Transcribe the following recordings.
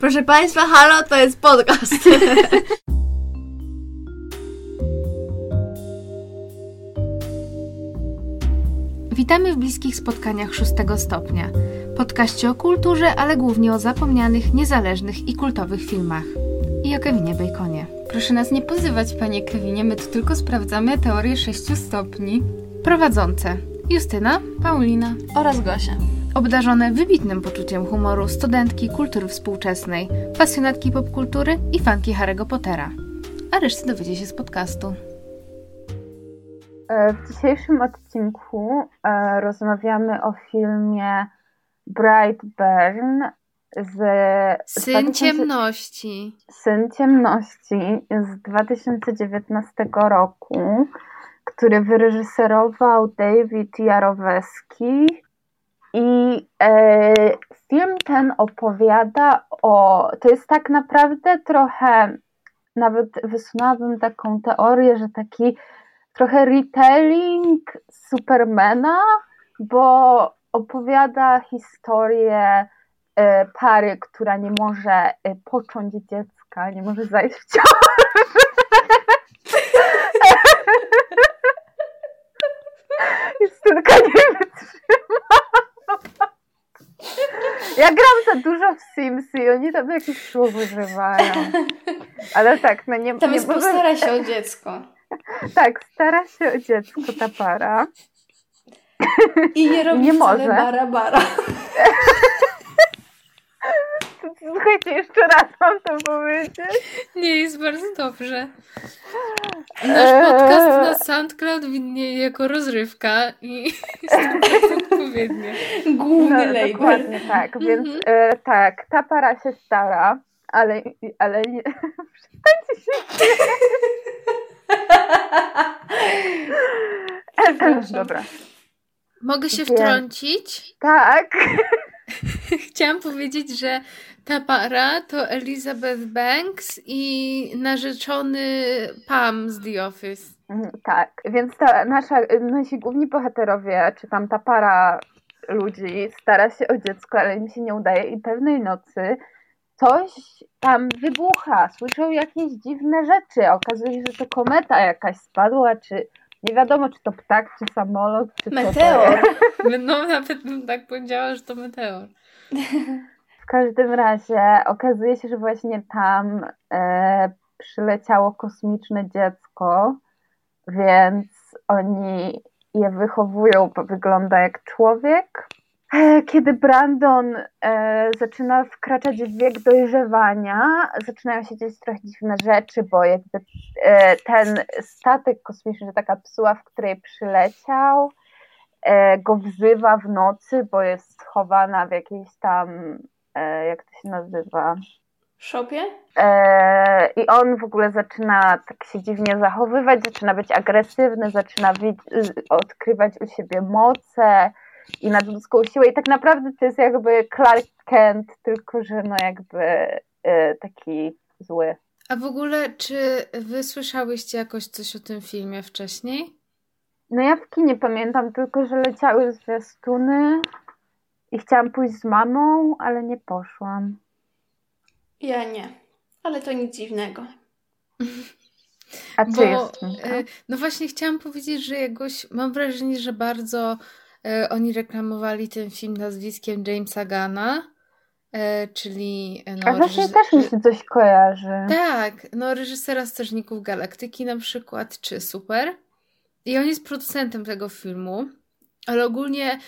Proszę Państwa, halo, to jest podcast. Witamy w bliskich spotkaniach szóstego stopnia. Podkaście o kulturze, ale głównie o zapomnianych, niezależnych i kultowych filmach. I o Kevinie Baconie. Proszę nas nie pozywać, panie Kevinie, my tu tylko sprawdzamy teorię sześciu stopni. Prowadzące Justyna, Paulina oraz Gosia. Obdarzone wybitnym poczuciem humoru studentki kultury współczesnej, pasjonatki popkultury i fanki Harry'ego Pottera. A resztę dowiecie się z podcastu. E, w dzisiejszym odcinku e, rozmawiamy o filmie Brightburn z Syn 2000... Ciemności. Syn Ciemności z 2019 roku, który wyreżyserował David Jaroweski. I e, film ten opowiada o. To jest tak naprawdę trochę, nawet wysunęłabym taką teorię, że taki trochę retelling Supermana, bo opowiada historię e, pary, która nie może e, począć dziecka, nie może zajść w ciążę. Justynka nie wytrzyma. Ja gram za dużo w Sims i oni tam jakieś słów używają. Ale tak, no nie Tam jest nie postara się o dziecko. Tak, stara się o dziecko ta para. I nie robi nie może. bara bara. Słuchajcie, jeszcze raz mam to powiedzieć. Nie, jest bardzo dobrze. Nasz podcast na SoundCloud widnieje jako rozrywka i jest to odpowiednie. Główny no, label. Dokładnie tak, więc mm -hmm. e, tak, ta para się stara, ale, ale nie... Przestańcie się Dobra. Mogę się wtrącić? Tak. Chciałam powiedzieć, że ta para to Elizabeth Banks i narzeczony Pam z The Office. Mhm, tak, więc ta nasza, nasi główni bohaterowie, czy tam ta para ludzi stara się o dziecko, ale im się nie udaje i pewnej nocy coś tam wybucha, słyszą jakieś dziwne rzeczy, okazuje się, że to kometa jakaś spadła, czy nie wiadomo, czy to ptak, czy samolot, czy meteor. No nawet bym tak powiedziała, że to meteor. W każdym razie okazuje się, że właśnie tam e, przyleciało kosmiczne dziecko, więc oni je wychowują, bo wygląda jak człowiek. E, kiedy Brandon e, zaczyna wkraczać w wiek dojrzewania, zaczynają się dziać trochę dziwne rzeczy, bo jakby e, ten statek kosmiczny, taka psuła, w której przyleciał, e, go wzywa w nocy, bo jest schowana w jakiejś tam, e, jak to się nazywa? Szopie? E, I on w ogóle zaczyna tak się dziwnie zachowywać, zaczyna być agresywny, zaczyna odkrywać u siebie moce i nadludzką siłę i tak naprawdę to jest jakby Clark Kent, tylko że no jakby y, taki zły. A w ogóle, czy wy słyszałyście jakoś coś o tym filmie wcześniej? No ja w kinie pamiętam tylko, że leciały zwiastuny i chciałam pójść z mamą, ale nie poszłam. Ja nie, ale to nic dziwnego. A ty Bo, jest? E, no właśnie chciałam powiedzieć, że jakoś mam wrażenie, że bardzo E, oni reklamowali ten film nazwiskiem Jamesa Gana, e, czyli... E, no, A właśnie reżyser... też mi się coś kojarzy. Tak, no reżysera Strażników Galaktyki na przykład, czy Super. I on jest producentem tego filmu. Ale ogólnie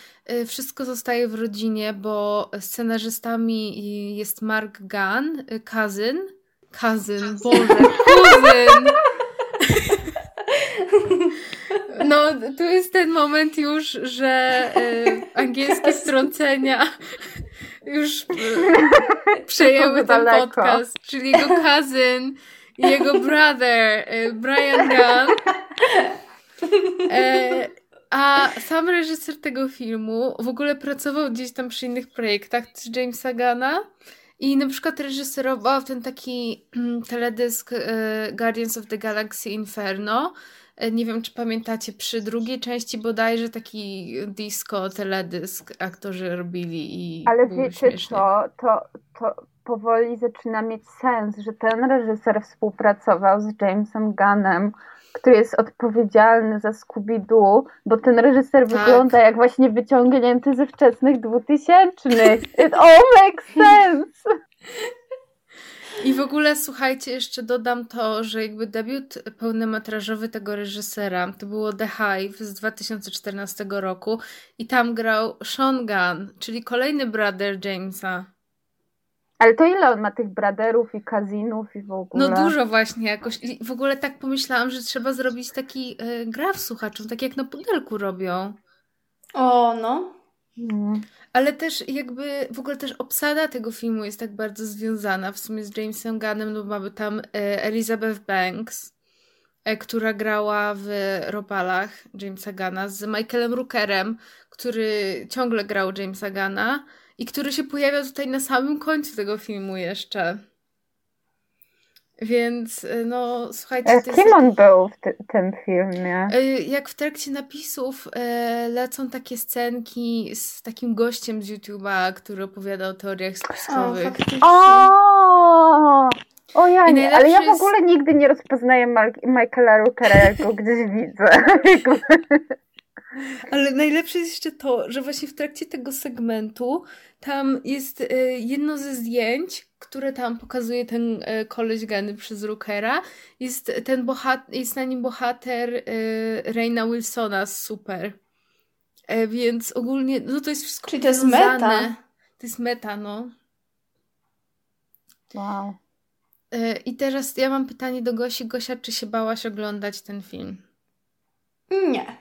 wszystko zostaje w rodzinie, bo scenarzystami jest Mark Gunn, cousin. Cousin, Boże, kuzyn! No, tu jest ten moment już, że y, angielskie wtrącenia już y, przejęły ten podcast, czyli jego cousin i jego brother, y, Brian Gunn. E, a sam reżyser tego filmu w ogóle pracował gdzieś tam przy innych projektach z Jamesa Gana i na przykład reżyserował ten taki mm, teledysk Guardians of the Galaxy Inferno, nie wiem, czy pamiętacie, przy drugiej części bodajże taki disco, teledysk aktorzy robili i Ale wiecie co, to, to, powoli zaczyna mieć sens, że ten reżyser współpracował z Jamesem Gunnem, który jest odpowiedzialny za Scooby-Doo, bo ten reżyser Tak. wygląda jak właśnie wyciągnięty ze wczesnych dwutysięcznych. It all makes sense! I w ogóle słuchajcie, jeszcze dodam to, że jakby debiut pełnometrażowy tego reżysera to było The Hive z 2014 roku i tam grał Sean Gunn, czyli kolejny brother Jamesa. Ale to ile on ma tych braderów i kazinów i w ogóle? No dużo właśnie jakoś. I w ogóle tak pomyślałam, że trzeba zrobić taki y, gra w słuchaczom, tak jak na pudelku robią. O, no. Mm. Ale też jakby w ogóle też obsada tego filmu jest tak bardzo związana w sumie z Jamesem Gunnem, no mamy tam e, Elizabeth Banks, e, która grała w Robalach Jamesa Gunna z Michaelem Rookerem, który ciągle grał Jamesa Gunna i który się pojawia tutaj na samym końcu tego filmu jeszcze. Więc e, no słuchajcie, to z jest kim on był w ty- tym filmie? E, Jak w trakcie napisów e, lecą takie scenki z takim gościem z YouTube'a, który opowiada o teoriach spiskowych. faktycznie. O, o ja nie, ale ja w jest- ogóle nigdy nie rozpoznaję Michaela Rookera, jak go gdzieś widzę. Ale najlepsze jest jeszcze to, że właśnie w trakcie tego segmentu tam jest e, jedno ze zdjęć, które tam pokazuje ten e, koleś gany przez Rookera. Jest, ten bohat- jest na nim bohater e, Raina Wilsona z Super. Więc ogólnie, no to jest wszystko Czyli to jest powiązane. meta. To jest meta, no. Wow. I teraz ja mam pytanie do Gosi. Gosia, czy się bałaś oglądać ten film? Nie.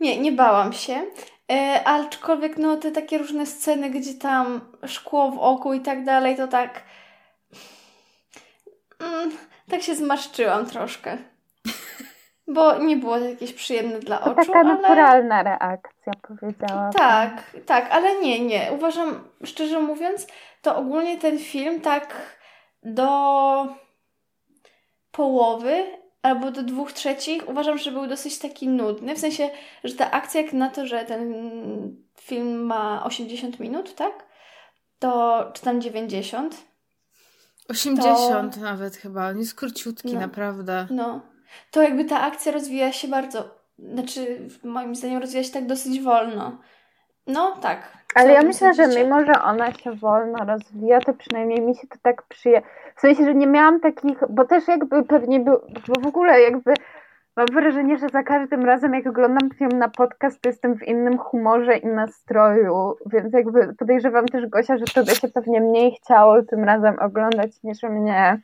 Nie, nie bałam się. E, aczkolwiek no te takie różne sceny, gdzie tam szkło w oku i tak dalej, to tak... Mm, tak się zmarszczyłam troszkę. Bo nie było to jakieś przyjemne dla To oczu, taka ale... naturalna reakcja, powiedziałabym. Tak, tak, ale nie, nie. Uważam, szczerze mówiąc, to ogólnie ten film tak do połowy albo do dwóch trzecich uważam, że był dosyć taki nudny. W sensie, że ta akcja, jak na to, że ten film ma 80 minut, tak? To czy tam 90? 80 nawet chyba. On jest króciutki, No. naprawdę. No, to jakby ta akcja rozwija się bardzo, znaczy moim zdaniem rozwija się tak dosyć wolno. No, tak. Ale ja myślę, że mimo, że ona się wolno rozwija, to przynajmniej mi się to tak przyje. W sensie, że nie miałam takich, bo też jakby pewnie był, bo w ogóle jakby mam wrażenie, że za każdym razem jak oglądam film na podcast, to jestem w innym humorze i nastroju, więc jakby podejrzewam też Gosia, że tobie się pewnie mniej chciało tym razem oglądać niż mnie.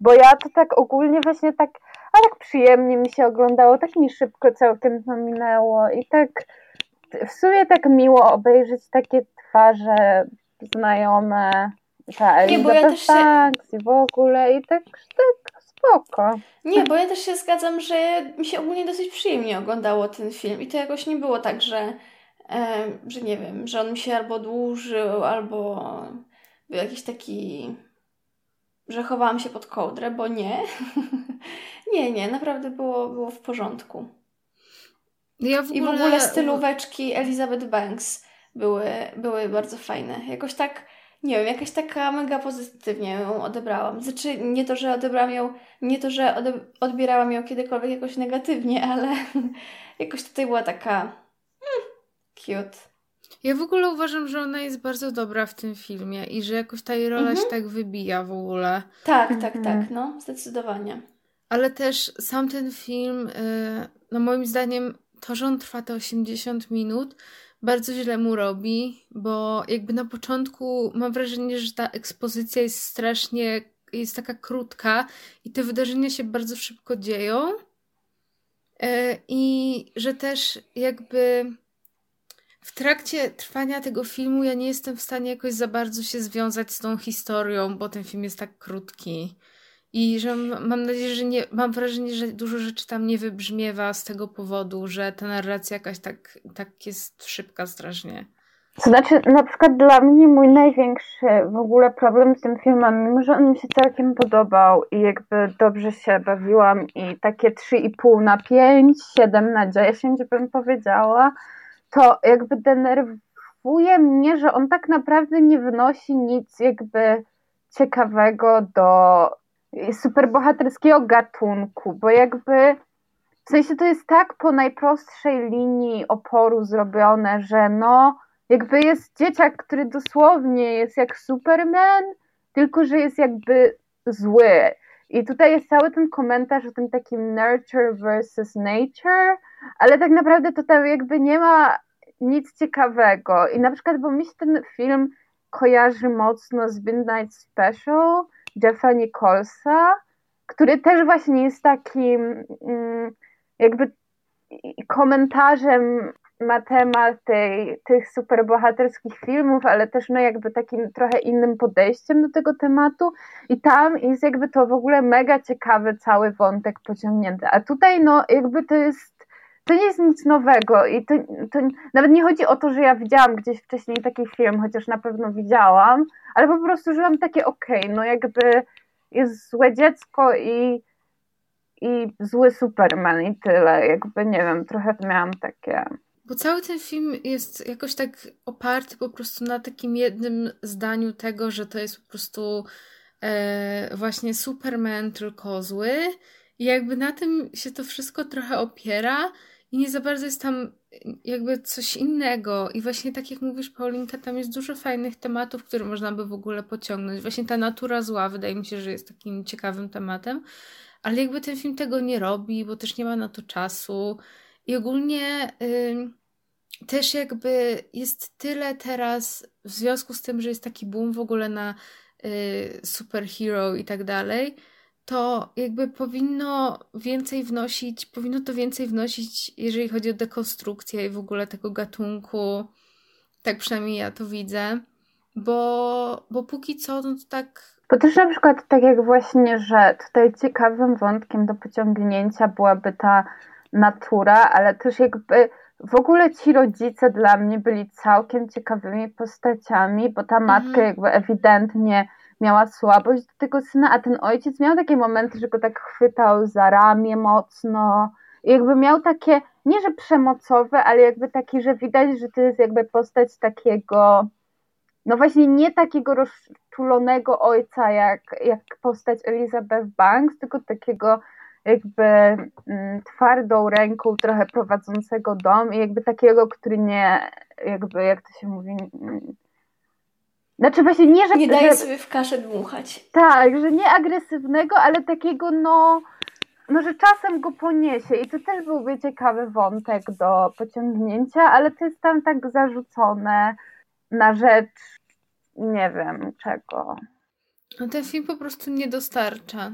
Bo ja to tak ogólnie właśnie tak, a tak przyjemnie mi się oglądało, tak mi szybko całkiem to minęło i tak w sumie tak miło obejrzeć takie twarze znajome, ta Nie, bo ja też się- w ogóle i tak, tak spoko. Nie, bo ja też się zgadzam, że mi się ogólnie dosyć przyjemnie oglądało ten film i to jakoś nie było tak, że, e, że nie wiem, że on mi się albo dłużył, albo był jakiś taki, że chowałam się pod kołdrę, bo nie. nie, nie, naprawdę było, było w porządku. Ja w I w ogóle stylóweczki Elizabeth Banks były, były bardzo fajne. Jakoś tak, nie wiem, jakaś taka mega pozytywnie ją odebrałam. Znaczy, nie to, że odebrałam ją, nie to, że ode, odbierałam ją kiedykolwiek jakoś negatywnie, ale jakoś tutaj była taka mm, cute. Ja w ogóle uważam, że ona jest bardzo dobra w tym filmie i że jakoś ta jej rola Mhm. się tak wybija w ogóle. Tak, tak, Mhm. tak, no, zdecydowanie. Ale też sam ten film, y, no moim zdaniem, to, że on trwa te 80 minut, bardzo źle mu robi, bo jakby na początku mam wrażenie, że ta ekspozycja jest strasznie, jest taka krótka i te wydarzenia się bardzo szybko dzieją. Y, I że też jakby w trakcie trwania tego filmu ja nie jestem w stanie jakoś za bardzo się związać z tą historią, bo ten film jest tak krótki. I że mam nadzieję, że nie, mam wrażenie, że dużo rzeczy tam nie wybrzmiewa z tego powodu, że ta narracja jakaś tak, tak jest szybka strasznie. To znaczy, na przykład dla mnie mój największy w ogóle problem z tym filmem, mimo że on mi się całkiem podobał i jakby dobrze się bawiłam i takie 3,5 na 5, 7 na 10 bym powiedziała, to jakby denerwuje mnie, że on tak naprawdę nie wnosi nic jakby ciekawego do superbohaterskiego gatunku, bo jakby w sensie to jest tak po najprostszej linii oporu zrobione, że no jakby jest dzieciak, który dosłownie jest jak Superman, tylko że jest jakby zły. I tutaj jest cały ten komentarz o tym takim nurture versus nature, ale tak naprawdę to tam jakby nie ma nic ciekawego. I na przykład, bo mi się ten film kojarzy mocno z Midnight Special Jeffa Nicholsa, który też właśnie jest takim mm, jakby komentarzem na temat tej, tych superbohaterskich filmów, ale też no jakby takim trochę innym podejściem do tego tematu. I tam jest jakby to w ogóle mega ciekawy cały wątek pociągnięty, a tutaj no jakby to jest to nie jest nic nowego i to, to nawet nie chodzi o to, że ja widziałam gdzieś wcześniej taki film, chociaż na pewno widziałam, ale po prostu, że mam takie okej, okay, no jakby jest złe dziecko i i zły Superman i tyle. Jakby nie wiem, trochę miałam takie. Bo cały ten film jest jakoś tak oparty po prostu na takim jednym zdaniu tego, że to jest po prostu e, właśnie Superman tylko zły. I jakby na tym się to wszystko trochę opiera i nie za bardzo jest tam jakby coś innego. I właśnie tak jak mówisz, Paulinka, tam jest dużo fajnych tematów, które można by w ogóle pociągnąć. Właśnie ta natura zła wydaje mi się, że jest takim ciekawym tematem ale jakby ten film tego nie robi, bo też nie ma na to czasu. I ogólnie y, też jakby jest tyle teraz, w związku z tym, że jest taki boom w ogóle na y, superhero i tak dalej, to jakby powinno więcej wnosić, powinno to więcej wnosić, jeżeli chodzi o dekonstrukcję i w ogóle tego gatunku. Tak przynajmniej ja to widzę. Bo, bo póki co, no to tak bo też na przykład tak jak właśnie, że tutaj ciekawym wątkiem do pociągnięcia byłaby ta natura, ale też jakby w ogóle ci rodzice dla mnie byli całkiem ciekawymi postaciami, bo ta matka mhm. jakby ewidentnie miała słabość do tego syna, a ten ojciec miał takie momenty, że go tak chwytał za ramię mocno. I jakby miał takie, nie że przemocowe, ale jakby taki, że widać, że to jest jakby postać takiego no właśnie nie takiego rozczulonego ojca jak, jak postać Elizabeth Banks, tylko takiego jakby mm, twardą ręką trochę prowadzącego dom i jakby takiego, który nie, jakby jak to się mówi, znaczy właśnie nie, że... Nie daje sobie w kaszę dmuchać. Tak, że nie agresywnego, ale takiego no, no, że czasem go poniesie i to też byłby ciekawy wątek do pociągnięcia, ale to jest tam tak zarzucone na rzecz nie wiem czego. No ten film po prostu nie dostarcza.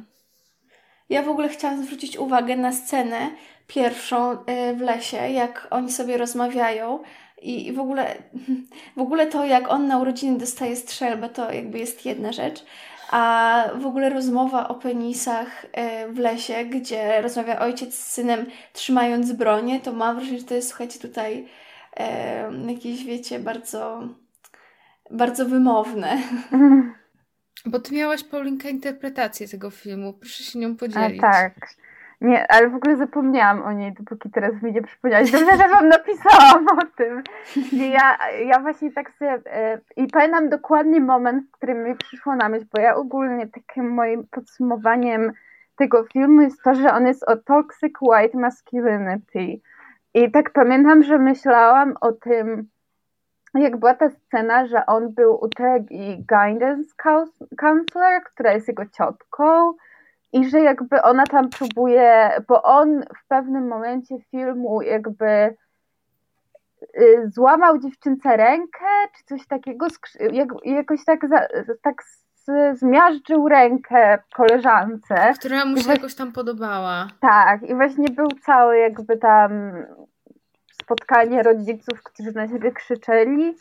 Ja w ogóle chciałam zwrócić uwagę na scenę pierwszą y, w lesie, jak oni sobie rozmawiają i w ogóle, w ogóle to, jak on na urodziny dostaje strzelbę, to jakby jest jedna rzecz, a w ogóle rozmowa o penisach y, w lesie, gdzie rozmawia ojciec z synem trzymając bronię, to mam wrażenie, że to jest, słuchajcie, tutaj y, jakieś, wiecie, bardzo bardzo wymowne. Bo ty miałaś, Paulinka, interpretację tego filmu. Proszę się nią podzielić. A, tak. Nie, ale w ogóle zapomniałam o niej, dopóki teraz mi nie przypomniałaś. Dobrze, że wam napisałam o tym. Ja, ja właśnie tak sobie... E, I pamiętam dokładnie moment, w którym mi przyszło na myśl, bo ja ogólnie takim moim podsumowaniem tego filmu jest to, że on jest o toxic white masculinity. I tak pamiętam, że myślałam o tym jak była ta scena, że on był u tej guidance counselor, która jest jego ciotką i że jakby ona tam próbuje, bo on w pewnym momencie filmu jakby y, złamał dziewczynce rękę, czy coś takiego, jakoś tak, tak zmiażdżył rękę koleżance. Która mu się jakoś tam podobała. Tak, i właśnie był cały jakby tam spotkanie rodziców, którzy na siebie krzyczeli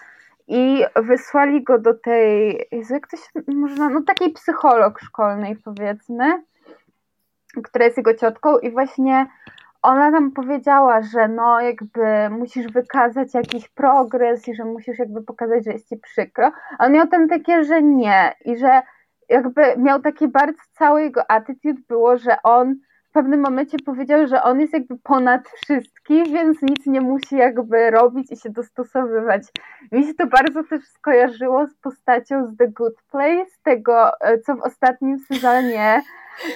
i wysłali go do tej, jak to się można, no takiej psycholog szkolnej powiedzmy, która jest jego ciotką i właśnie ona nam powiedziała, że no jakby musisz wykazać jakiś progres i że musisz jakby pokazać, że jest ci przykro. A on miał ten takie, że nie i że jakby miał taki bardzo, cały jego attitude było, że on w pewnym momencie powiedział, że on jest jakby ponad wszystkich, więc nic nie musi jakby robić i się dostosowywać. Mi się to bardzo też skojarzyło z postacią z The Good Place, tego, e, co w ostatnim sezonie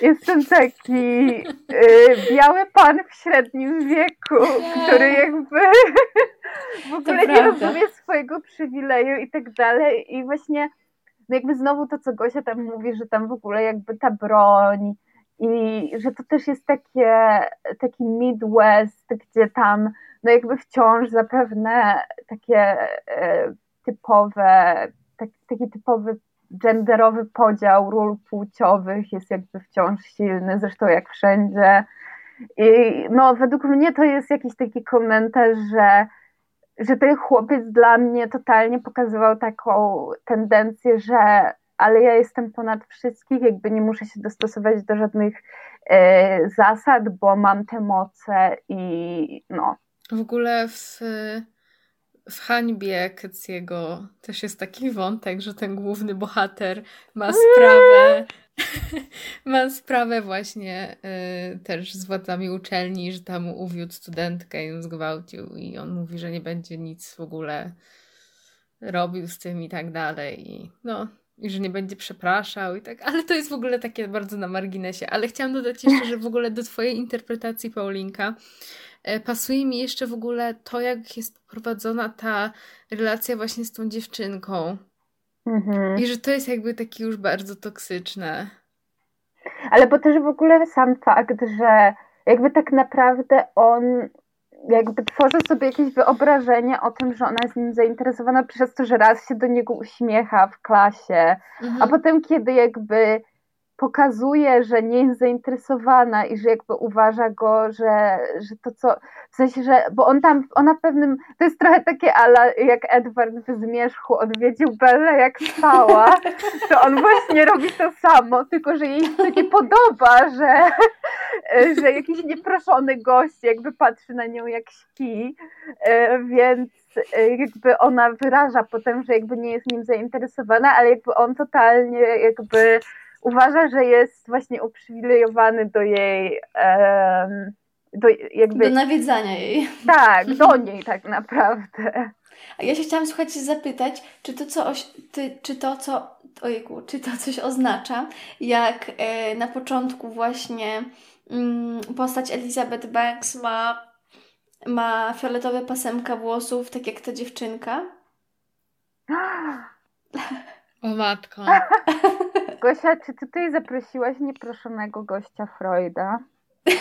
jest ten taki y, biały pan w średnim wieku, który jakby w ogóle nie rozumie swojego przywileju i tak dalej. I właśnie no jakby znowu to, co Gosia tam mówi, że tam w ogóle jakby ta broń i że to też jest takie, taki Midwest, gdzie tam no jakby wciąż zapewne takie e, typowe, tak, taki typowy genderowy podział ról płciowych jest jakby wciąż silny, zresztą jak wszędzie. I no, według mnie to jest jakiś taki komentarz, że, że ten chłopiec dla mnie totalnie pokazywał taką tendencję, że ale ja jestem ponad wszystkich, jakby nie muszę się dostosować do żadnych e, zasad, bo mam te moce i no. W ogóle w, w hańbie Ketsiego też jest taki wątek, że ten główny bohater ma sprawę ma sprawę właśnie y, też z władzami uczelni, że tam uwiódł studentkę i ją zgwałcił i on mówi, że nie będzie nic w ogóle robił z tym i tak dalej. I no, i że nie będzie przepraszał i tak, ale to jest w ogóle takie bardzo na marginesie. Ale chciałam dodać jeszcze, że w ogóle do Twojej interpretacji, Paulinka, e, pasuje mi jeszcze w ogóle to, jak jest poprowadzona ta relacja właśnie z tą dziewczynką. Mhm. I że to jest jakby takie już bardzo toksyczne. Ale bo też w ogóle sam fakt, że jakby tak naprawdę on jakby tworzy sobie jakieś wyobrażenie o tym, że ona jest nim zainteresowana przez to, że raz się do niego uśmiecha w klasie, mhm. a potem kiedy jakby pokazuje, że nie jest zainteresowana i że jakby uważa go, że, że to co, w sensie, że, bo on tam, ona w pewnym, to jest trochę takie ala, jak Edward w Zmierzchu odwiedził Bellę jak spała, to on właśnie robi to samo, tylko że jej się nie podoba, że, że jakiś nieproszony gość jakby patrzy na nią jak śpi, e, więc e, jakby ona wyraża potem, że jakby nie jest nim zainteresowana, ale jakby on totalnie jakby uważa, że jest właśnie uprzywilejowany do jej um, do, jakby... do nawiedzania jej. Tak, do niej tak naprawdę. A ja się chciałam, słuchajcie, zapytać, czy to, co, oś, ty, czy to, co, ojejku, czy to coś oznacza, jak e, na początku właśnie mm, postać Elizabeth Banks ma, ma fioletowe pasemka włosów, tak jak ta dziewczynka? O matko. Gosia, czy ty tutaj zaprosiłaś nieproszonego gościa Freuda?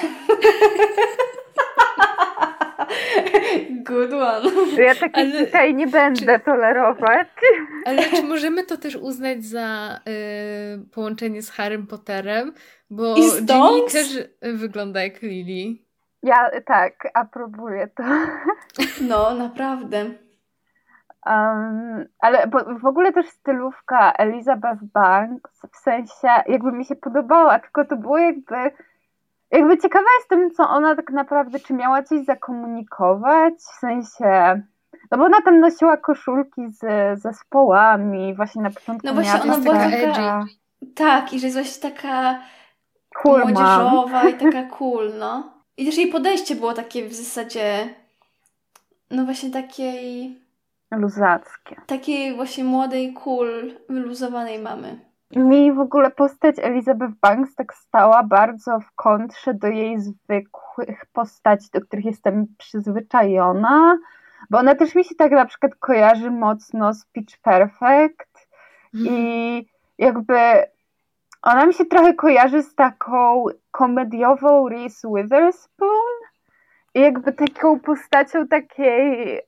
Good one. Ja takich ale, tutaj nie będę czy, tolerować. Ale czy możemy to też uznać za y, połączenie z Harrym Potterem? Bo Ginny też wygląda jak Lily. Ja tak, aprobuję to. No, naprawdę. Um, ale w ogóle też stylówka Elizabeth Banks, w sensie jakby mi się podobała, tylko to było jakby jakby ciekawa jestem, co ona tak naprawdę, czy miała coś zakomunikować, w sensie no bo ona tam nosiła koszulki z zespołami, właśnie na początku No właśnie ona była taka, tak, i że jest właśnie taka cool młodzieżowa i taka cool, no. I też jej podejście było takie w zasadzie, no właśnie takiej luzackie. Takiej właśnie młodej, cool, wyluzowanej mamy. Mi w ogóle postać Elizabeth Banks tak stała bardzo w kontrze do jej zwykłych postaci, do których jestem przyzwyczajona, bo ona też mi się tak na przykład kojarzy mocno z Pitch Perfect mm. i jakby ona mi się trochę kojarzy z taką komediową Reese Witherspoon i jakby taką postacią takiej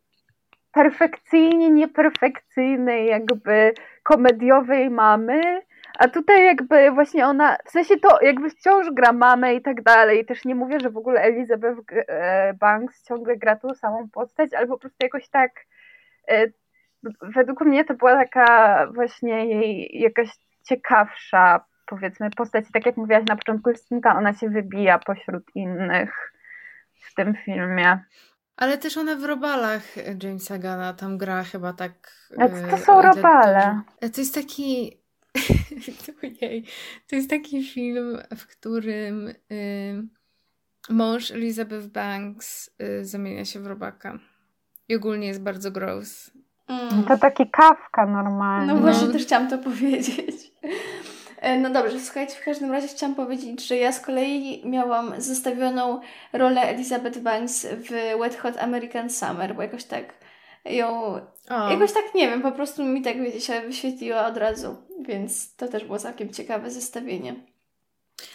perfekcyjnie nieperfekcyjnej, jakby komediowej mamy, a tutaj jakby właśnie ona, w sensie to jakby wciąż gra mamę i tak dalej. Też nie mówię, że w ogóle Elizabeth e, Banks ciągle gra tą samą postać, ale po prostu jakoś tak e, według mnie to była taka właśnie jej jakaś ciekawsza powiedzmy postać. Tak jak mówiłaś na początku, Justynka, ona się wybija pośród innych w tym filmie. Ale też ona w robalach Jamesa Gana tam gra chyba tak. A co to są robale? To jest taki. To jest taki film, w którym y, mąż Elizabeth Banks y, zamienia się w robaka. I ogólnie jest bardzo gross. Mm. To taki kawka normalny. No właśnie, no. też chciałam to powiedzieć. E, no dobrze, słuchajcie, w każdym razie chciałam powiedzieć, że ja z kolei miałam zestawioną rolę Elizabeth Banks w Wet Hot American Summer, bo jakoś tak ją, o. jakoś tak nie wiem, po prostu mi tak wiecie, się wyświetliła od razu, więc to też było całkiem ciekawe zestawienie.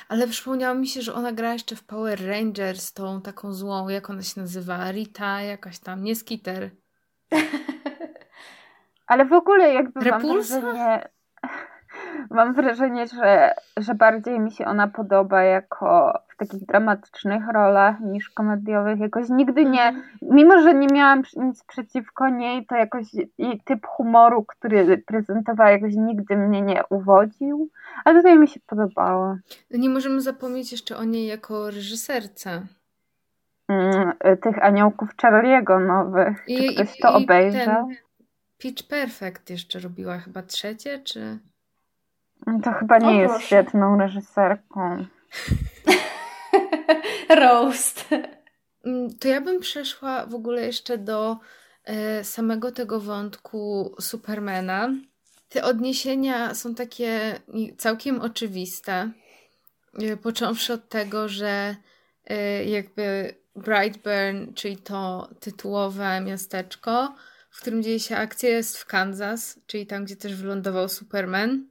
Ale przypomniało mi się, że ona gra jeszcze w Power Rangers, tą taką złą, jak ona się nazywa, Rita, jakaś tam, nie Skitter. Ale w ogóle jakby Repulsa? wrażenie, mam wrażenie, że, że bardziej mi się ona podoba jako w takich dramatycznych rolach niż komediowych. Jakoś nigdy nie, mhm. mimo że nie miałam nic przeciwko niej, to jakoś jej typ humoru, który prezentowała, jakoś nigdy mnie nie uwodził. Ale tutaj mi się podobało. Nie możemy zapomnieć jeszcze o niej jako reżyserce. Mm, tych aniołków Charlie'ego nowych. I, Czy ktoś to obejrzał? Pitch Perfect jeszcze robiła chyba trzecie, czy... No to chyba nie o, jest proszę. świetną reżyserką. Roast. Mm, to ja bym przeszła w ogóle jeszcze do e, samego tego wątku Supermana. Te odniesienia są takie całkiem oczywiste. E, począwszy od tego, że e, jakby Brightburn, czyli to tytułowe miasteczko, w którym dzieje się akcja, jest w Kansas, czyli tam, gdzie też wylądował Superman.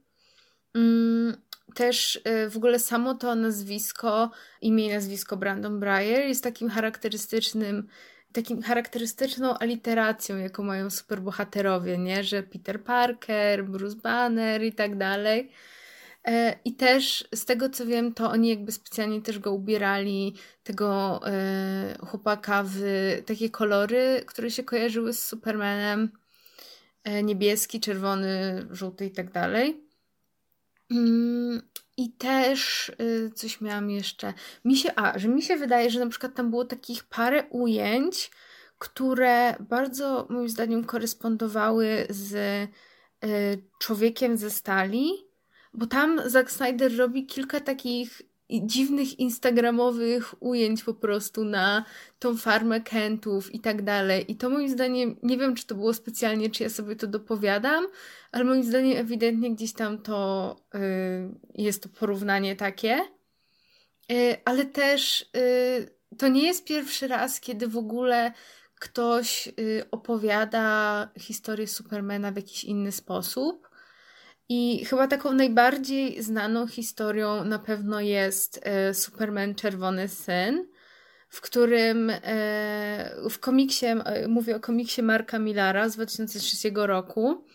Mm, też y, w ogóle samo to nazwisko, imię i nazwisko Brandon Breyer jest takim charakterystycznym, takim charakterystyczną aliteracją, jaką mają superbohaterowie, nie? Że Peter Parker, Bruce Banner i tak dalej. E, I też z tego co wiem, to oni jakby specjalnie też go ubierali, tego e, chłopaka, w takie kolory, które się kojarzyły z Supermanem. E, niebieski, czerwony, żółty i tak dalej. Mm, I też y, coś miałam jeszcze. Mi się, a, że mi się wydaje, że na przykład tam było takich parę ujęć, które bardzo moim zdaniem korespondowały z y, człowiekiem ze stali, bo tam Zack Snyder robi kilka takich dziwnych instagramowych ujęć po prostu na tą farmę Kentów i tak dalej. I to moim zdaniem, nie wiem czy to było specjalnie, czy ja sobie to dopowiadam, ale moim zdaniem ewidentnie gdzieś tam to y, jest to porównanie takie. Y, ale też y, to nie jest pierwszy raz, kiedy w ogóle ktoś opowiada historię Supermana w jakiś inny sposób. I chyba taką najbardziej znaną historią na pewno jest e, Superman Czerwony Syn, w którym e, w komiksie, e, mówię o komiksie Marka Millara z 2003 roku,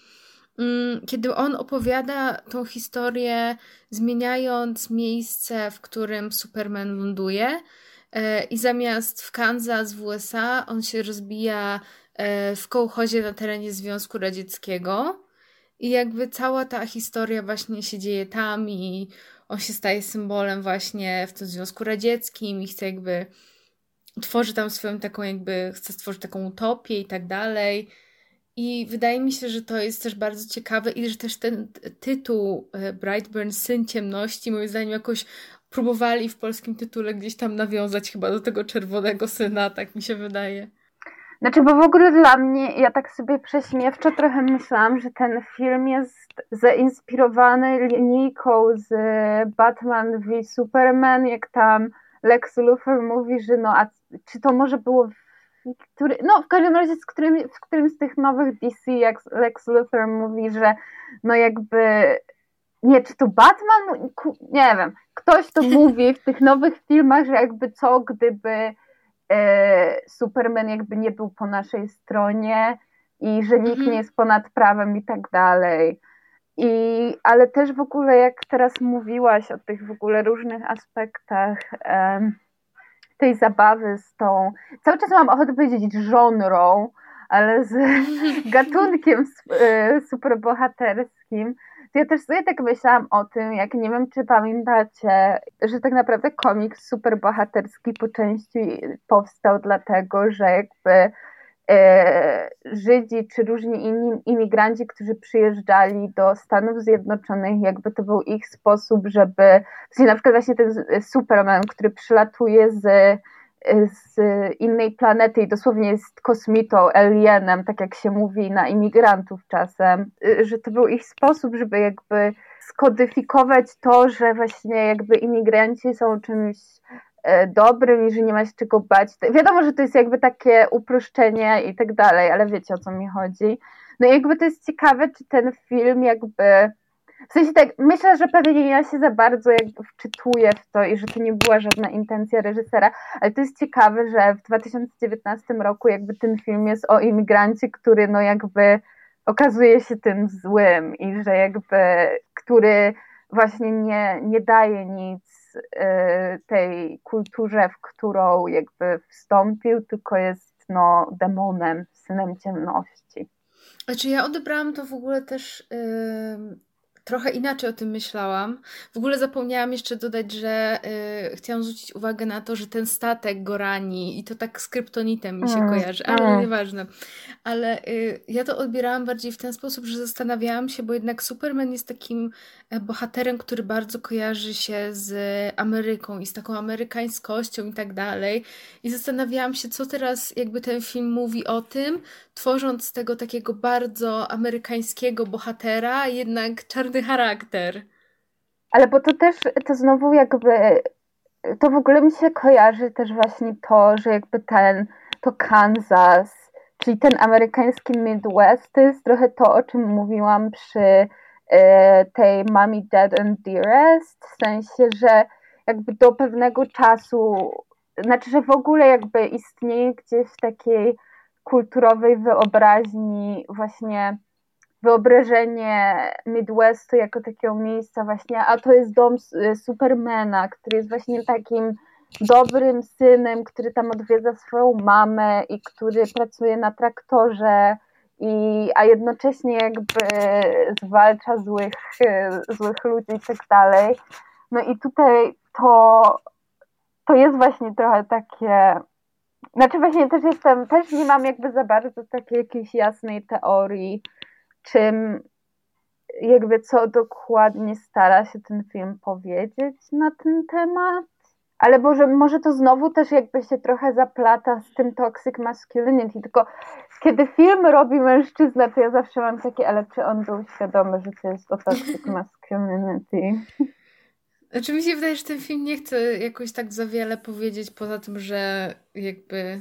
mm, kiedy on opowiada tą historię, zmieniając miejsce, w którym Superman ląduje. I zamiast w Kansas w USA, on się rozbija w kołchozie na terenie Związku Radzieckiego. I jakby cała ta historia właśnie się dzieje tam i on się staje symbolem właśnie w tym Związku Radzieckim i chce jakby tworzy tam swoją taką jakby, chce stworzyć taką utopię i tak dalej. I wydaje mi się, że to jest też bardzo ciekawe i że też ten tytuł e, Brightburn, Syn Ciemności, moim zdaniem jakoś próbowali w polskim tytule gdzieś tam nawiązać chyba do tego czerwonego syna, tak mi się wydaje. Znaczy, bo w ogóle dla mnie, ja tak sobie prześmiewczo trochę myślałam, że ten film jest zainspirowany linijką z Batman v Superman, jak tam Lex Luthor mówi, że no, a czy to może było który, no w każdym razie z którym, w którym z tych nowych DC, jak Lex Luthor mówi, że no jakby nie, czy to Batman? Nie wiem. Ktoś to mówi w tych nowych filmach, że jakby co, gdyby E, Superman jakby nie był po naszej stronie i że nikt mhm. nie jest ponad prawem i tak dalej. I, ale też w ogóle jak teraz mówiłaś o tych w ogóle różnych aspektach tej zabawy z tą, cały czas mam ochotę powiedzieć żonrą, ale z gatunkiem e, superbohaterskim, ja też sobie tak myślałam o tym, jak nie wiem, czy pamiętacie, że tak naprawdę komiks superbohaterski po części powstał dlatego, że jakby e, Żydzi czy różni inni imigranci, którzy przyjeżdżali do Stanów Zjednoczonych, jakby to był ich sposób, żeby, czyli na przykład właśnie ten Superman, który przylatuje z, z innej planety i dosłownie jest kosmitą, alienem, tak jak się mówi na imigrantów czasem, że to był ich sposób, żeby jakby skodyfikować to, że właśnie jakby imigranci są czymś E, dobrym i że nie ma się czego bać. Wiadomo, że to jest jakby takie uproszczenie i tak dalej, ale wiecie o co mi chodzi. No i jakby to jest ciekawe, czy ten film jakby w sensie tak, myślę, że pewnie ja się za bardzo wczytuję w to i że to nie była żadna intencja reżysera, ale to jest ciekawe, że w 2019 roku jakby ten film jest o imigrancie, który no jakby okazuje się tym złym i że jakby, który właśnie nie, nie daje nic Y, tej kulturze, w którą jakby wstąpił, tylko jest no, demonem, synem ciemności. Znaczy ja odebrałam to w ogóle też yy, trochę inaczej o tym myślałam. W ogóle zapomniałam jeszcze dodać, że yy, chciałam zwrócić uwagę na to, że ten statek go rani i to tak z kryptonitem mi się mm, kojarzy, ale mm. nieważne. Ale yy, ja to odbierałam bardziej w ten sposób, że zastanawiałam się, bo jednak Superman jest takim e, bohaterem, który bardzo kojarzy się z Ameryką i z taką amerykańskością i tak dalej. I zastanawiałam się, co teraz jakby ten film mówi o tym, tworząc z tego takiego bardzo amerykańskiego bohatera, jednak czarny charakter. Ale bo to też, to znowu jakby, to w ogóle mi się kojarzy też właśnie to, że jakby ten, to Kansas, czyli ten amerykański Midwest, to jest trochę to, o czym mówiłam przy e, tej Mommy, Dad and Dearest, w sensie, że jakby do pewnego czasu, znaczy, że w ogóle jakby istnieje gdzieś w takiej kulturowej wyobraźni właśnie wyobrażenie Midwestu jako takiego miejsca właśnie, a to jest dom Supermana, który jest właśnie takim dobrym synem, który tam odwiedza swoją mamę i który pracuje na traktorze, i, a jednocześnie jakby zwalcza złych, złych ludzi i tak dalej. No i tutaj to, to jest właśnie trochę takie znaczy właśnie też jestem, też nie mam jakby za bardzo takiej jakiejś jasnej teorii, czym jakby co dokładnie stara się ten film powiedzieć na ten temat. Ale może, może to znowu też jakby się trochę zaplata z tym toxic masculinity, tylko kiedy film robi mężczyzna, to ja zawsze mam takie, ale czy on był świadomy, że to jest o toxic masculinity? Znaczy mi się wydaje, że ten film nie chce jakoś tak za wiele powiedzieć, poza tym, że jakby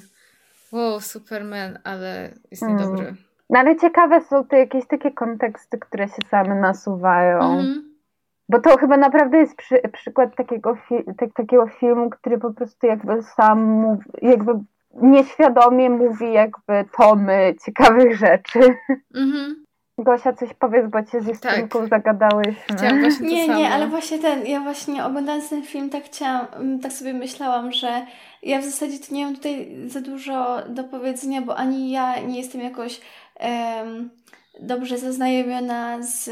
wow, Superman, ale jest mm. niedobry. No ale ciekawe są to jakieś takie konteksty, które się same nasuwają. Mm. Bo to chyba naprawdę jest przy, przykład takiego, fi, tak, takiego filmu, który po prostu jakby sam mówi, jakby nieświadomie mówi jakby tomy ciekawych rzeczy. Mm-hmm. Gosia, coś powiedz, bo cię z Justynką tak. zagadałyśmy. Chciałam właśnie nie, nie, ale właśnie ten, ja właśnie oglądając ten film tak chciałam, mm, tak sobie myślałam, że ja w zasadzie to nie mam tutaj za dużo do powiedzenia, bo ani ja nie jestem jakoś um, dobrze zaznajomiona z,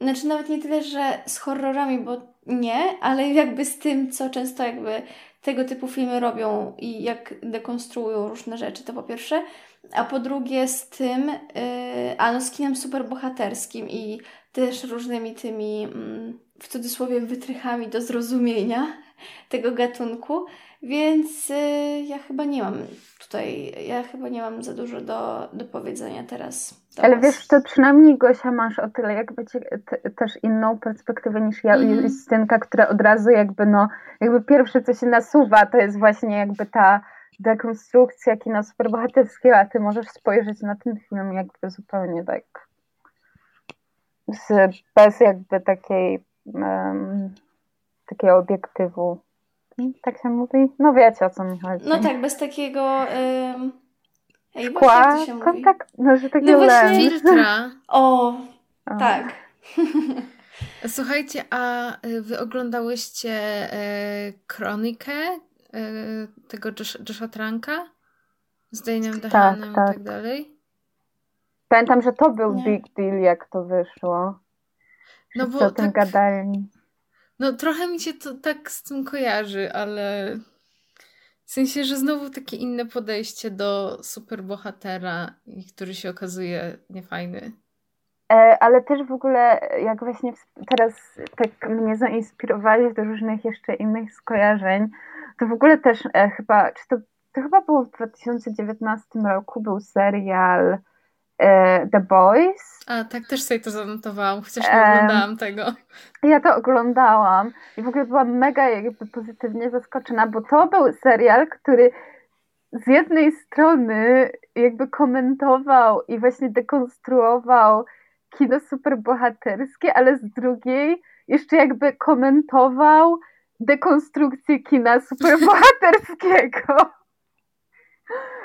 znaczy nawet nie tyle, że z horrorami, bo nie, ale jakby z tym, co często jakby tego typu filmy robią i jak dekonstruują różne rzeczy, to po pierwsze. A po drugie z tym, yy, a no z kinem superbohaterskim i też różnymi tymi, mm, w cudzysłowie, wytrychami do zrozumienia tego gatunku, więc yy, ja chyba nie mam tutaj, ja chyba nie mam za dużo do, do powiedzenia teraz. Ale was. wiesz, to przynajmniej Gosia masz o tyle jakby cię, te, też inną perspektywę niż ja mm. Justynka, która od razu jakby no, jakby pierwsze co się nasuwa to jest właśnie jakby ta dekonstrukcja kina superbohaterskiego, a ty możesz spojrzeć na ten film jakby zupełnie tak z, bez jakby takiej um, takiego obiektywu. Tak się mówi? No wiecie o co mi chodzi. No tak, bez takiego. Ej, Szkła, kontakt, no, że takiego no właśnie, filtra. O, o. tak. Słuchajcie, a y, wy oglądałyście e, kronikę Y, tego Josh, Josha Tranka z Dane'em Dehanem tak, tak. i tak dalej. Pamiętam, że to był Nie. big deal, jak to wyszło. No bo o tym tak, gadali. No trochę mi się to tak z tym kojarzy, ale W sensie, że znowu takie inne podejście do superbohatera, który się okazuje niefajny. E, ale też w ogóle, jak właśnie teraz tak mnie zainspirowali do różnych jeszcze innych skojarzeń, to w ogóle też e, chyba, czy to, to chyba było w 2019 roku, był serial The Boys. A, tak, też sobie to zanotowałam, chociaż nie oglądałam tego. Ja to oglądałam i w ogóle byłam mega jakby pozytywnie zaskoczona, bo to był serial, który z jednej strony jakby komentował i właśnie dekonstruował kino superbohaterskie, ale z drugiej jeszcze jakby komentował dekonstrukcję kina superbohaterskiego.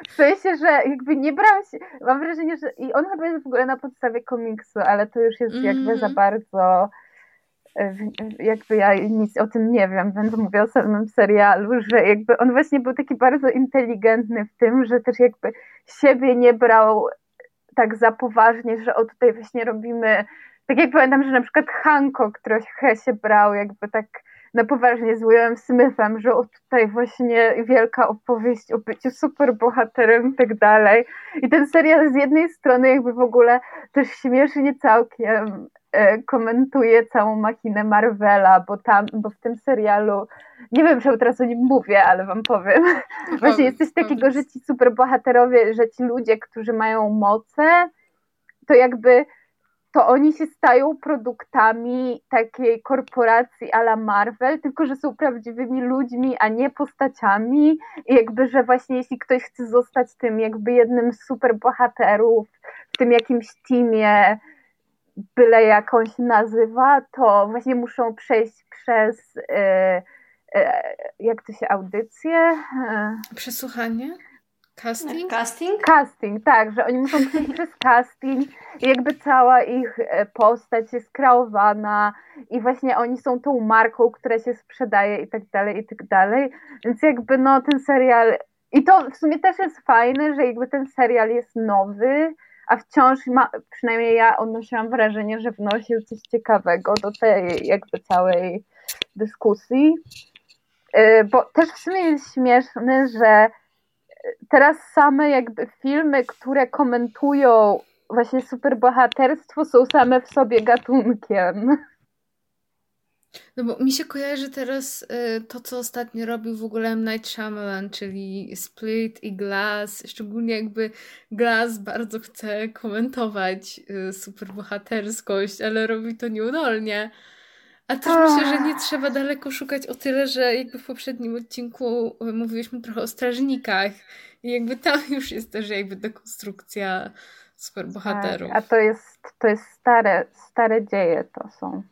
W sensie, że jakby nie brał się. Mam wrażenie, że. I on chyba jest w ogóle na podstawie komiksu, ale to już jest jakby mm -hmm. za mhm. bardzo. E, jakby ja nic o tym nie wiem, więc mówię o samym serialu, że jakby on właśnie był taki bardzo inteligentny w tym, że też jakby siebie nie brał tak za poważnie, że o tutaj właśnie robimy. Tak jak pamiętam, że na przykład Hancock trochę się brał, jakby tak na poważnie z Willem Smithem, że o tutaj właśnie wielka opowieść o byciu superbohaterem i tak dalej. I ten serial z jednej strony jakby w ogóle też śmiesznie całkiem e, komentuje całą machinę Marvela, bo tam, bo w tym serialu, nie wiem, czy teraz o nim mówię, ale wam powiem, właśnie jest coś takiego, że ci superbohaterowie, że ci ludzie, którzy mają moce, to jakby to oni się stają produktami takiej korporacji a la Marvel, tylko że są prawdziwymi ludźmi, a nie postaciami. I jakby, że właśnie jeśli ktoś chce zostać tym jakby jednym z super bohaterów w tym jakimś teamie, byle jakąś nazywa, to właśnie muszą przejść przez yy, jak to się audycje? Przesłuchanie? Casting? Casting? Casting, tak, że oni muszą przejść przez casting i jakby cała ich e, postać jest kreowana i właśnie oni są tą marką, która się sprzedaje i tak dalej, i tak dalej. Więc jakby no ten serial i to w sumie też jest fajne, że jakby ten serial jest nowy, a wciąż ma, przynajmniej ja odnosiłam wrażenie, że wnosił coś ciekawego do tej jakby całej dyskusji. E, bo też w sumie jest śmieszne, że teraz same jakby filmy, które komentują właśnie superbohaterstwo są same w sobie gatunkiem. No bo mi się kojarzy teraz y, to, co ostatnio robił w ogóle M. Night Shyamalan, czyli Split i Glass. Szczególnie jakby Glass bardzo chce komentować y, superbohaterskość, ale robi to nieudolnie. A też myślę, że nie trzeba daleko szukać o tyle, że jakby w poprzednim odcinku mówiliśmy trochę o strażnikach i jakby tam już jest też jakby dekonstrukcja superbohaterów. Tak, a to jest, to jest stare, stare dzieje to są.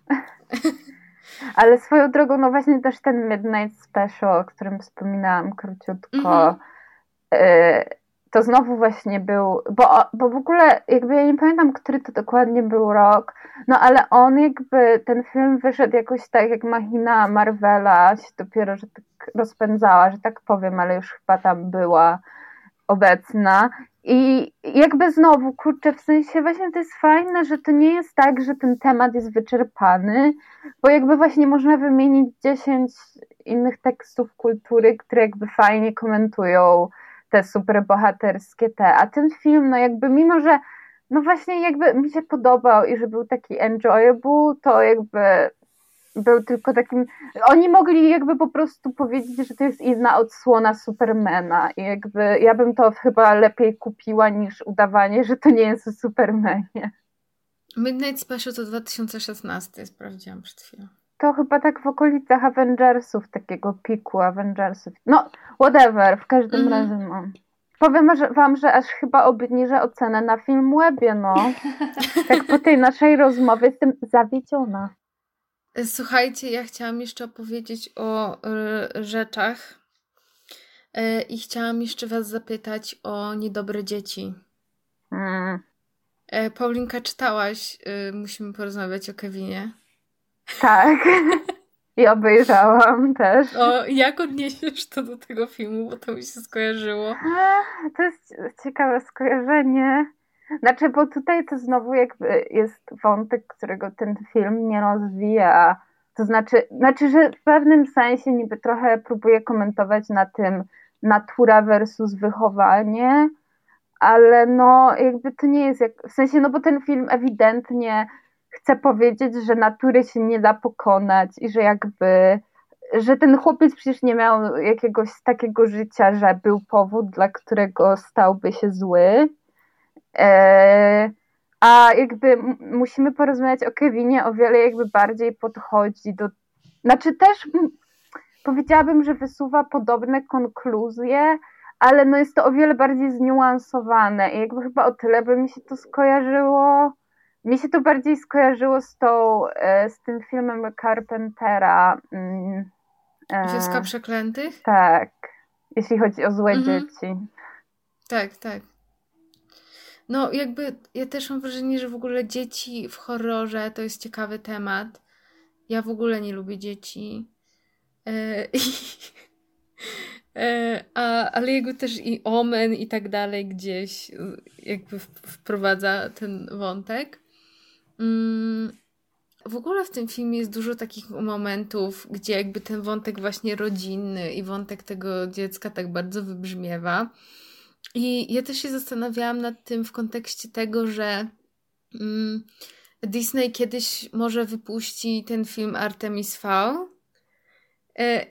Ale swoją drogą, no właśnie też ten Midnight Special, o którym wspominałam króciutko, mm -hmm. y to znowu właśnie był, bo, bo w ogóle jakby ja nie pamiętam, który to dokładnie był rok, no ale on jakby, ten film wyszedł jakoś tak jak machina Marvela się dopiero, że tak rozpędzała, że tak powiem, ale już chyba tam była obecna. I jakby znowu, kurczę, w sensie właśnie to jest fajne, że to nie jest tak, że ten temat jest wyczerpany, bo jakby właśnie można wymienić 10 innych tekstów kultury, które jakby fajnie komentują te super bohaterskie te, a ten film, no jakby mimo, że no właśnie jakby mi się podobał i że był taki enjoyable, to jakby był tylko takim, oni mogli jakby po prostu powiedzieć, że to jest inna odsłona Supermana i jakby ja bym to chyba lepiej kupiła niż udawanie, że to nie jest o Supermanie. Midnight Special to 2016, sprawdziłam przed chwilą to chyba tak w okolicach Avengersów, takiego piku Avengersów. No, whatever, w każdym mm. razie mam. Powiem wam, że aż chyba obniżę ocenę na film Webie, no. tak po tej naszej rozmowie jestem zawiedziona. Słuchajcie, ja chciałam jeszcze opowiedzieć o y, rzeczach y, i chciałam jeszcze was zapytać o niedobre dzieci. Mm. Y, Paulinka, czytałaś, musimy porozmawiać o Kevinie. Tak. I obejrzałam też. O, jak odniesiesz to do tego filmu, bo to mi się skojarzyło. To jest ciekawe skojarzenie. Znaczy, bo tutaj to znowu jakby jest wątek, którego ten film nie rozwija. To znaczy, znaczy, że w pewnym sensie niby trochę próbuje komentować na tym, natura versus wychowanie, ale no jakby to nie jest jak, w sensie, no bo ten film ewidentnie chce powiedzieć, że natury się nie da pokonać i że jakby, że ten chłopiec przecież nie miał jakiegoś takiego życia, że był powód, dla którego stałby się zły. E, a jakby musimy porozmawiać o Kevinie, o wiele jakby bardziej podchodzi do, znaczy też powiedziałabym, że wysuwa podobne konkluzje, ale no jest to o wiele bardziej zniuansowane i jakby chyba o tyle by mi się to skojarzyło. Mi się to bardziej skojarzyło z tą, e, z tym filmem Carpentera. Mm, e, Przeklętych? Tak, jeśli chodzi o złe mhm. dzieci. Tak, tak. No jakby ja też mam wrażenie, że w ogóle dzieci w horrorze to jest ciekawy temat. Ja w ogóle nie lubię dzieci. E, e, a, ale jego też i Omen i tak dalej gdzieś jakby wprowadza ten wątek. Mm, w ogóle w tym filmie jest dużo takich momentów, gdzie jakby ten wątek właśnie rodzinny i wątek tego dziecka tak bardzo wybrzmiewa. I ja też się zastanawiałam nad tym w kontekście tego, że mm, Disney kiedyś może wypuści ten film Artemis Fowl,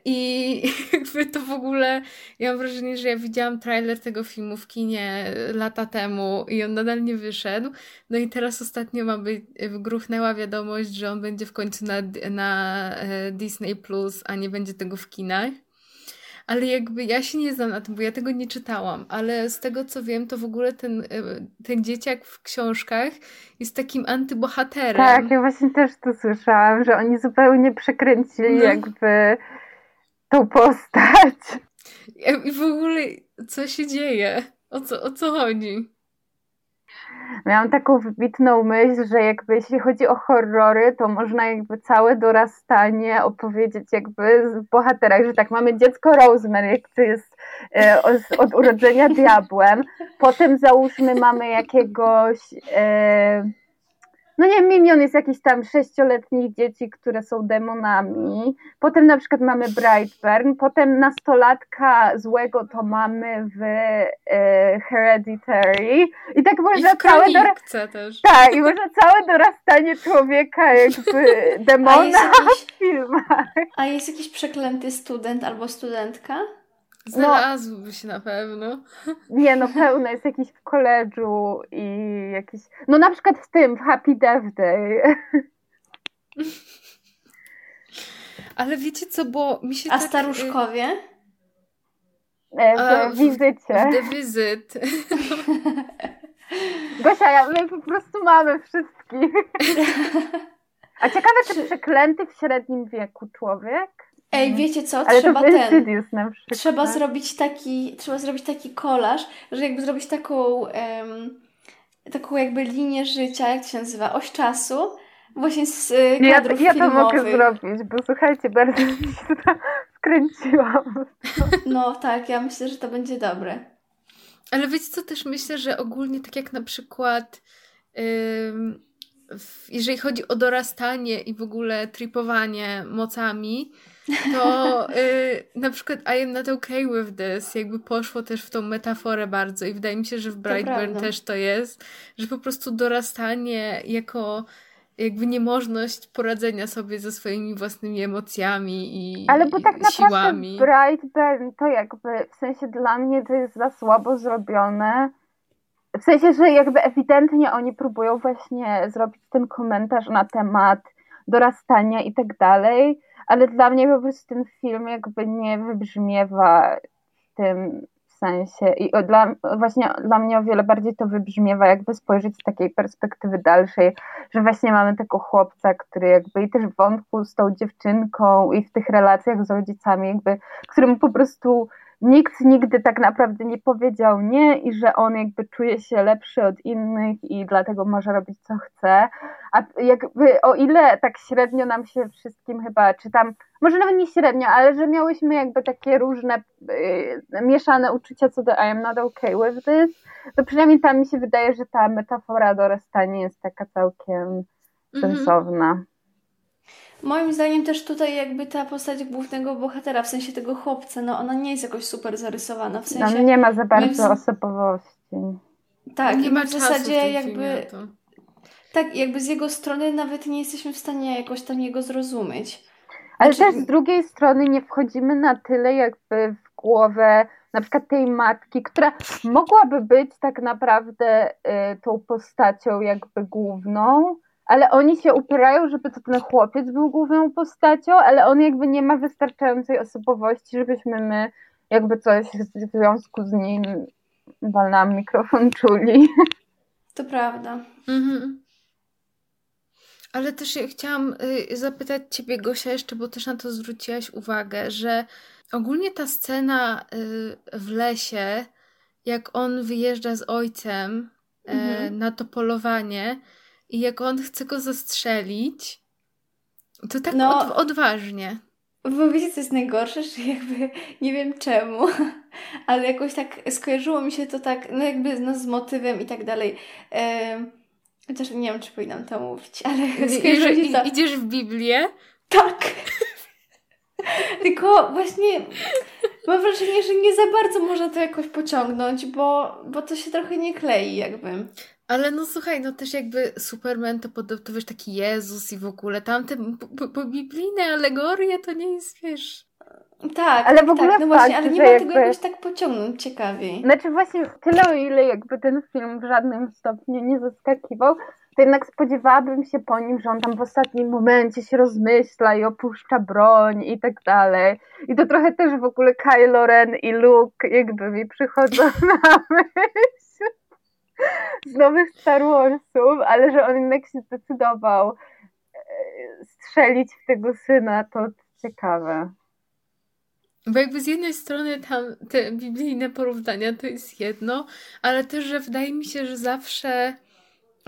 I jakby to w ogóle, ja mam wrażenie, że ja widziałam trailer tego filmu w kinie lata temu i on nadal nie wyszedł. No i teraz ostatnio ma być, gruchnęła wiadomość, że on będzie w końcu na, na e, Disney Plus, a nie będzie tego w kinach. Ale jakby ja się nie znam na tym, bo ja tego nie czytałam, ale z tego co wiem, to w ogóle ten, e, ten dzieciak w książkach jest takim antybohaterem. Tak, ja właśnie też to słyszałam, że oni zupełnie przekręcili no. jakby tą postać. I w ogóle co się dzieje? O co, o co chodzi? Miałam taką wybitną myśl, że jakby jeśli chodzi o horrory, to można jakby całe dorastanie opowiedzieć jakby z bohaterach, że tak mamy dziecko Rosemary, które jest e, od urodzenia diabłem, potem załóżmy mamy jakiegoś e, no nie Minion jest jakiś tam sześcioletnich dzieci, które są demonami. Potem na przykład mamy Brightburn, potem nastolatka złego to mamy w e, Hereditary. I tak można I całe dorastanie. też. Tak, i można całe dorastanie człowieka jakby demona jakiś, w filmach. A jest jakiś przeklęty student albo studentka? Znalazłby no, się na pewno. Nie, no pełno jest jakiś w koledżu i jakiś. No na przykład w tym, w Happy Death Day. Ale wiecie co, bo mi się. A tak... staruszkowie? E, w A, wizycie. W, w wizyt. Gosia, ja, my po prostu mamy wszystkich. A ciekawe, czy przeklęty w średnim wieku człowiek? Ej, mhm. wiecie co? Ale trzeba ten. Trzeba zrobić taki, trzeba zrobić taki kolaż, że jakby zrobić taką, um, taką jakby linię życia, jak to się nazywa, oś czasu, właśnie z y, kadrów ja, ja to mogę zrobić, bo słuchajcie, bardzo mi się to wkręciłam. No tak, ja myślę, że to będzie dobre. Ale wiecie co, też myślę, że ogólnie tak jak na przykład jeżeli chodzi o dorastanie i w ogóle tripowanie mocami, to y, na przykład I am not okay with this jakby poszło też w tą metaforę bardzo i wydaje mi się, że w Brightburn to też to jest, że po prostu dorastanie jako jakby niemożność poradzenia sobie ze swoimi własnymi emocjami i Ale bo tak naprawdę siłami. Brightburn to jakby w sensie dla mnie to jest za słabo zrobione. W sensie, że jakby ewidentnie oni próbują właśnie zrobić ten komentarz na temat dorastania i tak dalej, ale dla mnie po prostu ten film jakby nie wybrzmiewa w tym sensie. I dla, właśnie dla mnie o wiele bardziej to wybrzmiewa, jakby spojrzeć z takiej perspektywy dalszej, że właśnie mamy tego chłopca, który jakby i też wątku z tą dziewczynką i w tych relacjach z rodzicami, jakby, którym po prostu nikt nigdy tak naprawdę nie powiedział nie i że on jakby czuje się lepszy od innych i dlatego może robić co chce. A jakby o ile tak średnio nam się wszystkim chyba, czy tam, może nawet nie średnio, ale że miałyśmy jakby takie różne yy, mieszane uczucia co do I am not okay with this, to przynajmniej tam mi się wydaje, że ta metafora dorastania jest taka całkiem mm -hmm. sensowna. Moim zdaniem też tutaj jakby ta postać głównego bohatera, w sensie tego chłopca, no ona nie jest jakoś super zarysowana, w sensie... Tam nie ma za bardzo w... osobowości. Tak, nie ma w zasadzie jakby... Tak, jakby z jego strony nawet nie jesteśmy w stanie jakoś tam jego zrozumieć. Ale znaczy... też z drugiej strony nie wchodzimy na tyle jakby w głowę na przykład tej matki, która mogłaby być tak naprawdę y, tą postacią jakby główną, ale oni się upierają, żeby to ten chłopiec był główną postacią, ale on jakby nie ma wystarczającej osobowości, żebyśmy my jakby coś w związku z nim walnęłam mikrofon czuli. To prawda. Mhm. Ale też chciałam y, zapytać Ciebie, Gosia, jeszcze, bo też na to zwróciłaś uwagę, że ogólnie ta scena y, w lesie, jak on wyjeżdża z ojcem e, mhm. na to polowanie i jak on chce go zastrzelić, to tak no, od, odważnie. Bo wiecie, co jest najgorsze, że jakby nie wiem czemu, ale jakoś tak skojarzyło mi się to tak, no jakby no, z motywem i tak dalej. Chociaż nie wiem, czy powinnam to mówić, ale skojarzyło mi to. Idziesz w Biblię? Tak. Tylko właśnie mam wrażenie, że nie za bardzo można to jakoś pociągnąć, bo, bo to się trochę nie klei jakby. Ale no słuchaj, no też jakby Superman to, to wiesz, taki Jezus i w ogóle tamte biblijne alegorie to nie jest, wiesz... Tak, ale w ogóle tak, no właśnie, ale nie ma jakby... tego jakoś tak pociągnąć ciekawiej. Znaczy właśnie tyle o ile jakby ten film w żadnym stopniu nie zaskakiwał, to jednak spodziewałabym się po nim, że on tam w ostatnim momencie się rozmyśla i opuszcza broń i tak dalej. I to trochę też w ogóle Kylo Ren i Luke jakby mi przychodzą na myśl z nowych Star Warsów, ale że on jednak się zdecydował e, strzelić w tego syna, to ciekawe. Bo jakby z jednej strony tam te biblijne porównania to jest jedno, ale też, że wydaje mi się, że zawsze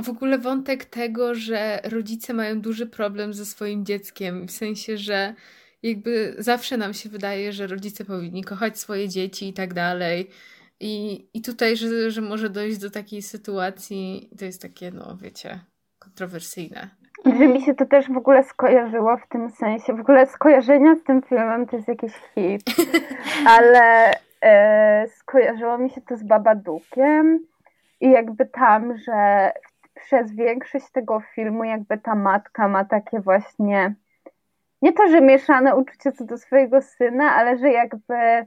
w ogóle wątek tego, że rodzice mają duży problem ze swoim dzieckiem, w sensie, że jakby zawsze nam się wydaje, że rodzice powinni kochać swoje dzieci i tak dalej. I, i tutaj, że, że może dojść do takiej sytuacji, to jest takie, no wiecie, kontrowersyjne. Że mi się to też w ogóle skojarzyło w tym sensie. W ogóle skojarzenia z tym filmem to jest jakiś hit, ale e, skojarzyło mi się to z Babadukiem i jakby tam, że przez większość tego filmu jakby ta matka ma takie właśnie nie to, że mieszane uczucie co do swojego syna, ale że jakby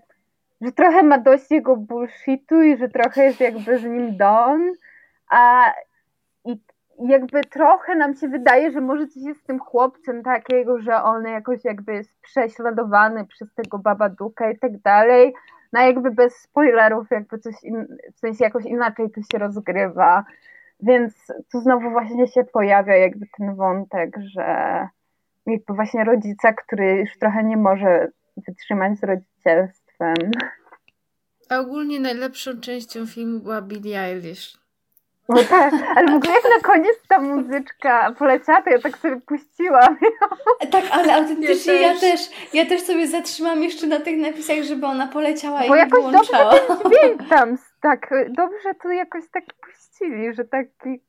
że trochę ma dość jego bullshitu i że trochę jest jakby z nim don, a i jakby trochę nam się wydaje, że może coś jest z tym chłopcem takiego, że on jakoś jakby jest prześladowany przez tego babaduka i tak dalej, no jakby bez spoilerów jakby coś, in, w sensie jakoś inaczej to się rozgrywa. Więc tu znowu właśnie się pojawia jakby ten wątek, że jakby właśnie rodzica, który już trochę nie może wytrzymać z A ogólnie najlepszą częścią filmu była Billie Eilish. No tak, ale w ogóle jak na koniec ta muzyczka poleciała, to ja tak sobie puściłam. Tak, ale autentycznie ja też. ja też, ja też sobie zatrzymam jeszcze na tych napisach, żeby ona poleciała Bo i jakoś wyłączała. dobrze ten dźwięk tam, tak, dobrze to jakoś tak puścili, że taki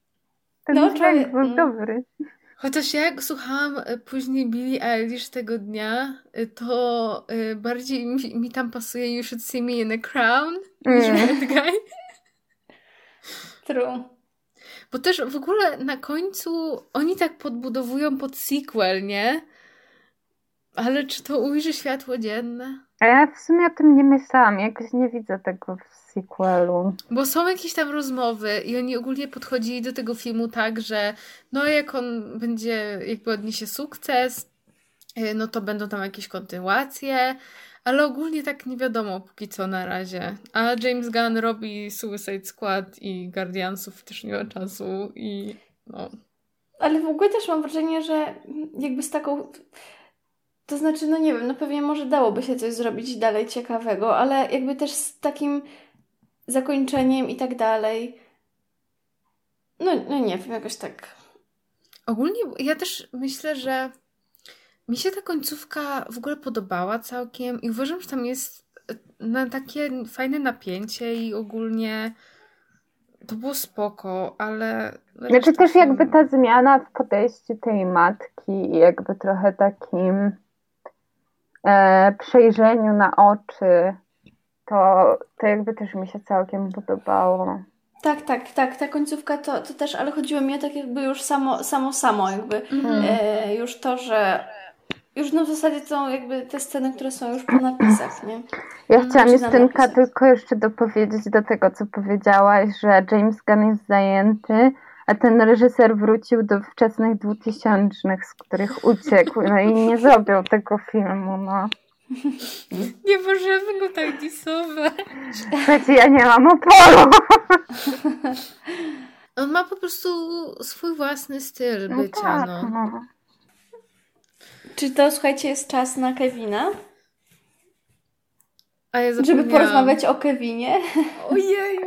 ten no, dźwięk był mm. dobry. Chociaż jak słuchałam e, później Billie Eilish tego dnia, e, to e, bardziej mi, mi tam pasuje You Should See Me in a Crown niż mm. Bad Guy. True. Bo też w ogóle na końcu oni tak podbudowują pod sequel, nie? Ale czy to ujrzy światło dzienne? A ja w sumie o tym nie myślałam. Jakoś nie widzę tego w sequelu. Bo są jakieś tam rozmowy i oni ogólnie podchodzili do tego filmu tak, że no jak on będzie, jakby odniesie sukces, y, no to będą tam jakieś kontynuacje, ale ogólnie tak nie wiadomo póki co na razie. A James Gunn robi Suicide Squad i Guardiansów też nie ma czasu i no. Ale w ogóle też mam wrażenie, że jakby z taką to znaczy, no nie wiem, no pewnie może dałoby się coś zrobić dalej ciekawego, ale jakby też z takim zakończeniem i tak dalej. No, no nie wiem, jakoś tak. Ogólnie ja też myślę, że mi się ta końcówka w ogóle podobała całkiem i uważam, że tam jest e, na takie fajne napięcie i ogólnie to było spoko, ale... Znaczy też jakby ta zmiana w podejściu tej matki i jakby trochę takim przejrzeniu na oczy, to, to jakby też mi się całkiem podobało. Tak, tak, tak, ta końcówka to, to też, ale chodziło mi o tak jakby już samo, samo, samo jakby. Mhm. E, już to, że już no w zasadzie są jakby te sceny, które są już po napisach, nie? Ja chciałam Czy na Justynka tylko jeszcze dopowiedzieć do tego, co powiedziałaś, że James Gunn jest zajęty, a ten reżyser wrócił do wczesnych dwutysięcznych, z których uciekł, no i nie zrobił tego filmu, no. Nie możemy go tak disować. Słuchajcie, ja nie mam oporu. On ma po prostu swój własny styl No bycia, tak, no. no. Czy to, słuchajcie, jest czas na Kevina? A ja Żeby porozmawiać o Kevinie? Ojej!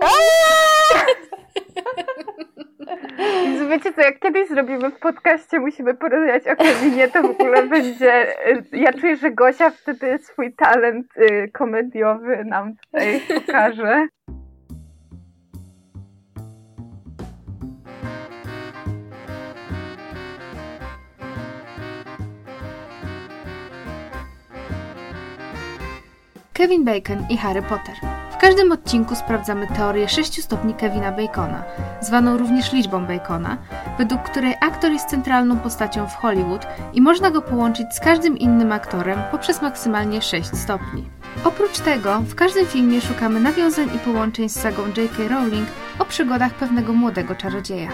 Więc wiecie co, jak kiedyś zrobimy w podcaście, musimy porozmawiać o Kevinie, to w ogóle będzie... y, Ja czuję, że Gosia wtedy swój talent y, komediowy nam tutaj pokaże. Kevin Bacon i Harry Potter. Każdym odcinku sprawdzamy teorię 6 stopni Kevina Bacona, zwaną również liczbą Bacona, według której aktor jest centralną postacią w Hollywood i można go połączyć z każdym innym aktorem poprzez maksymalnie 6 stopni. Oprócz tego, w każdym filmie szukamy nawiązań i połączeń z sagą J.K. Rowling o przygodach pewnego młodego czarodzieja.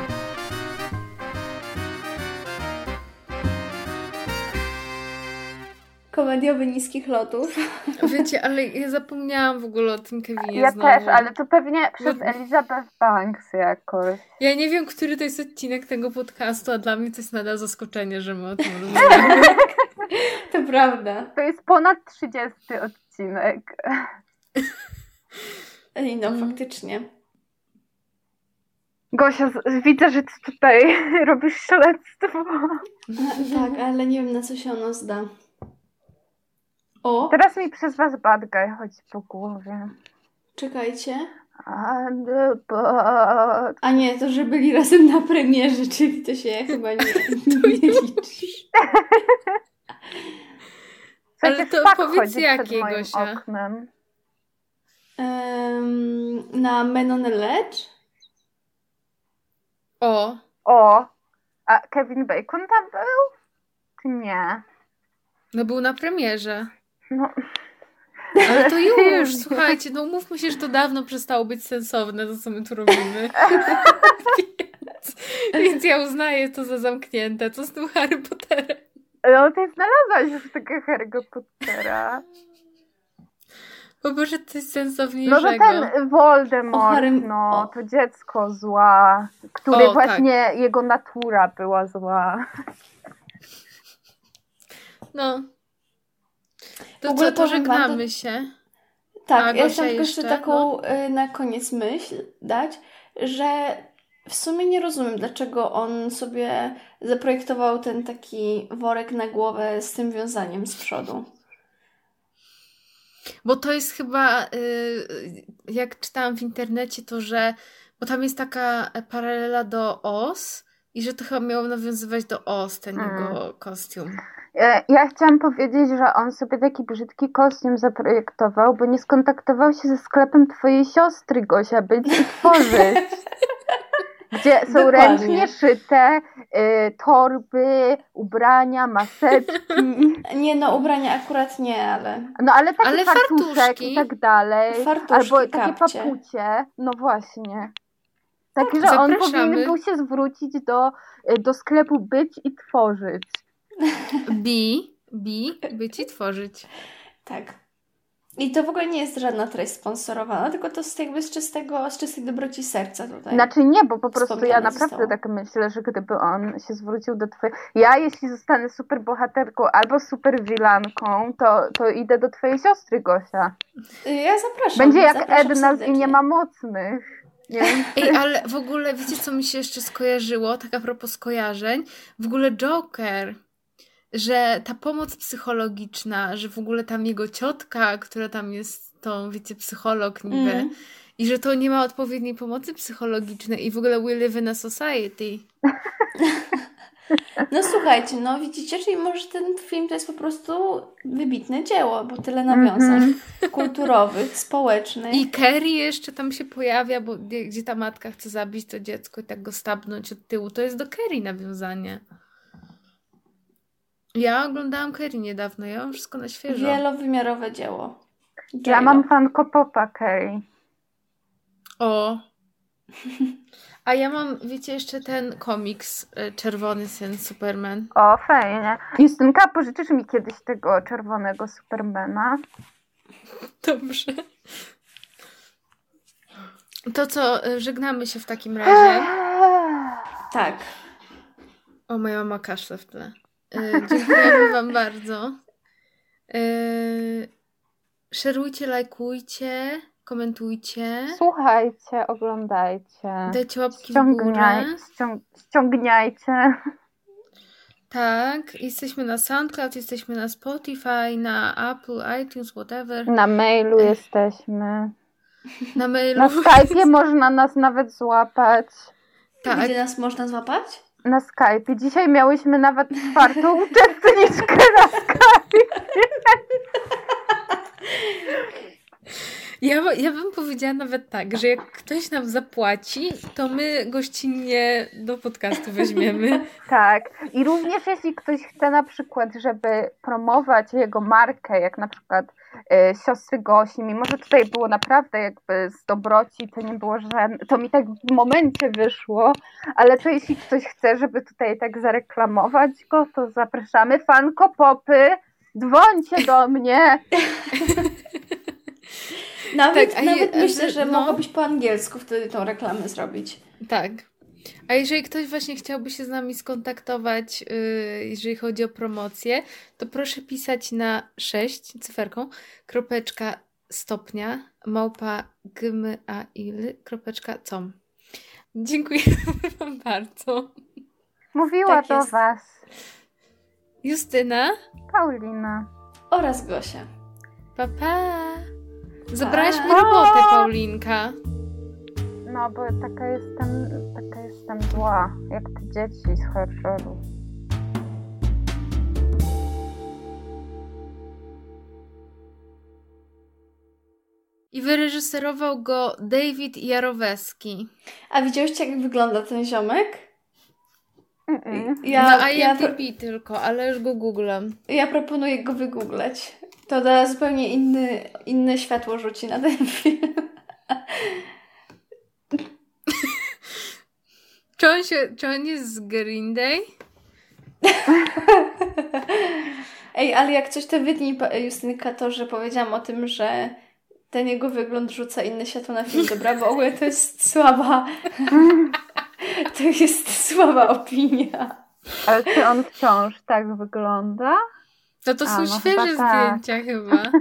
Komediowy niskich lotów. Wiecie, ale ja zapomniałam w ogóle o tym Kevinie Ja znowu. też, ale to pewnie przez No. Elizabeth Banks jakoś. Ja nie wiem, który to jest odcinek tego podcastu, a dla mnie to jest nadal zaskoczenie, że my o tym rozmawiamy. To prawda. To jest ponad 30 odcinek. Ej, no, Mm. faktycznie. Gosia, widzę, że ty tutaj robisz śledztwo. Tak, ale nie wiem na co się ono zda. O, Teraz mi przez was bad guy chodzi po głowie. czekajcie. And the box. A nie, to że byli razem na premierze, czyli to się chyba nie, nie liczy. Ale to szpak powiedz chodzi jakie, przed moim Gosia. oknem. Em, na Men on Ledge? O, O, a Kevin Bacon tam był? Czy nie? no był na premierze. No, Ale to już, słuchajcie, no umówmy się, że to dawno przestało być sensowne, to co my tu robimy. więc, więc ja uznaję to za zamknięte. Co z tym Harry Potterem? no ty znalazłaś już tego Harry'ego Pottera. Po Boże, coś No to sensowniejszego. ten Voldemort, O Harrym- no, to dziecko zła, który O, tak. właśnie jego natura była zła. No. W To ogóle co, to powiem wam, żegnamy to- się. Tak, A, ja chciałam tylko jeszcze taką y, na koniec myśl dać, że w sumie nie rozumiem, dlaczego on sobie zaprojektował ten taki worek na głowę z tym wiązaniem z przodu. Bo to jest chyba, y, jak czytałam w internecie, to że, bo tam jest taka paralela do Oz i że to chyba miało nawiązywać do Oz, ten Mm. jego kostium. E, Ja chciałam powiedzieć, że on sobie taki brzydki kostium zaprojektował, bo nie skontaktował się ze sklepem twojej siostry, Gosia, być i tworzyć. Gdzie są Dokładnie. ręcznie szyte y, torby, ubrania, maseczki. Nie no, ubrania akurat nie, ale No ale taki Ale fartuszek i tak dalej. Fartuszki, Albo takie kapcie. papucie. No właśnie. Takie, że on powinien był się zwrócić do, y, do sklepu być i tworzyć. Bi, bi, być i tworzyć. tak. I to w ogóle nie jest żadna treść sponsorowana, tylko to jest jakby z czystego, z czystej dobroci serca tutaj. Znaczy nie, bo po prostu ja naprawdę zostało. tak myślę, że gdyby on się zwrócił do twojej... Ja jeśli zostanę super bohaterką albo super wilanką, to, to idę do twojej siostry, Gosia. Ja zapraszam. Będzie jak zapraszam Edna z I nie ma mocnych. Nie. Ej, ale w ogóle wiecie, co mi się jeszcze skojarzyło? Tak a propos skojarzeń. W ogóle Joker. Że ta pomoc psychologiczna, że w ogóle tam jego ciotka, która tam jest tą, wiecie, psycholog niby, Mm. i że to nie ma odpowiedniej pomocy psychologicznej i w ogóle we live in a society. No słuchajcie, no widzicie, czyli może ten film to jest po prostu wybitne dzieło, bo tyle nawiązań Mhm. kulturowych, społecznych. I Kerry jeszcze tam się pojawia, bo gdzie, gdzie ta matka chce zabić to dziecko i tak go stabnąć od tyłu. To jest do Kerry nawiązanie. Ja oglądałam Kerry niedawno, ja mam wszystko na świeżo. Wielowymiarowe dzieło. Ja mam fanko popa Kerry. O. A ja mam, wiecie, jeszcze ten komiks y, Czerwony Syn Superman. O, fajnie. Justynka, pożyczysz mi kiedyś tego czerwonego Supermana? Dobrze. To co, y, żegnamy się w takim razie. Tak. O, moja mama kaszle w tle. Y, dziękujemy Wam bardzo. Y, szerujcie, lajkujcie, komentujcie, Słuchajcie, oglądajcie. dajcie łapki w górę. Ściągniaj, ściąg, ściągniajcie. Tak, jesteśmy na SoundCloud, jesteśmy na Spotify, na Apple, iTunes, whatever. Na mailu jesteśmy. Na mailu. Na Skype'ie można nas nawet złapać. Tak. Gdzie nas można złapać? Na Skype'ie. Dzisiaj miałyśmy nawet czwartą uczestniczkę na Skype'ie. Ja, ja bym powiedziała nawet tak, że jak ktoś nam zapłaci, to my gościnnie do podcastu weźmiemy. Tak. I również jeśli ktoś chce na przykład, żeby promować jego markę, jak na przykład e, siostry Gosi, mimo że tutaj było naprawdę jakby z dobroci, to nie było żadne, to mi tak w momencie wyszło, ale to jeśli ktoś chce, żeby tutaj tak zareklamować go, to zapraszamy. Fanko Popy, dzwońcie do mnie. Nawet, Tak, nawet je- myślę, że- że no. mogłabyś po angielsku wtedy tą reklamę zrobić. Tak. A jeżeli ktoś właśnie chciałby się z nami skontaktować, yy, jeżeli chodzi o promocję, to proszę pisać na 6 cyferką kropeczka stopnia małpa gmail kropeczka com. Dziękuję Wam bardzo. Mówiła Tak do jest. was Justyna, Paulina. Oraz Gosia. pa pa. Zabrałaś mi robotę, Paulinka. No, bo taka jestem, taka jestem zła, jak te dzieci z horroru. I wyreżyserował go David Jaroweski. A widziałyście, jak wygląda ten ziomek? Mm-mm. Ja, na ja, pro- IMDb tylko, ale już go googlam. ja proponuję go wygooglać. To da zupełnie inny, inne światło rzuci na ten film. Czy on, się, czy on jest z Green Day? Ej, ale jak coś to wytnij, Justynka, to, że powiedziałam o tym, że ten jego wygląd rzuca inne światło na film, dobra? Bo w ogóle to jest słaba... To jest słaba opinia. Ale czy on wciąż tak wygląda? No to A, są no świeże chyba tak. zdjęcia chyba.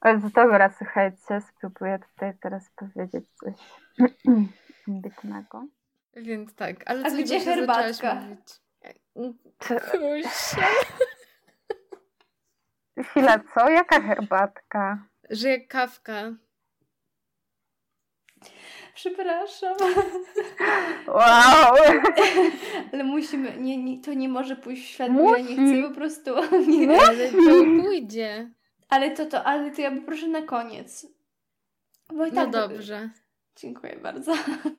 Ale to dobra, słuchajcie, spróbuję tutaj teraz powiedzieć coś ambitnego. Więc tak, ale A co gdzie herbatka? Gosia. Chwila, co? Jaka herbatka? Że jak kawka. Przepraszam. Wow! Ale musimy... Nie, nie, to nie może pójść w świat, ja nie Musi. chcę po prostu... Nie, Ale to pójdzie. ale to, to, ale to ja poproszę na koniec. Bo i No tak to- dobrze. Dziękuję bardzo.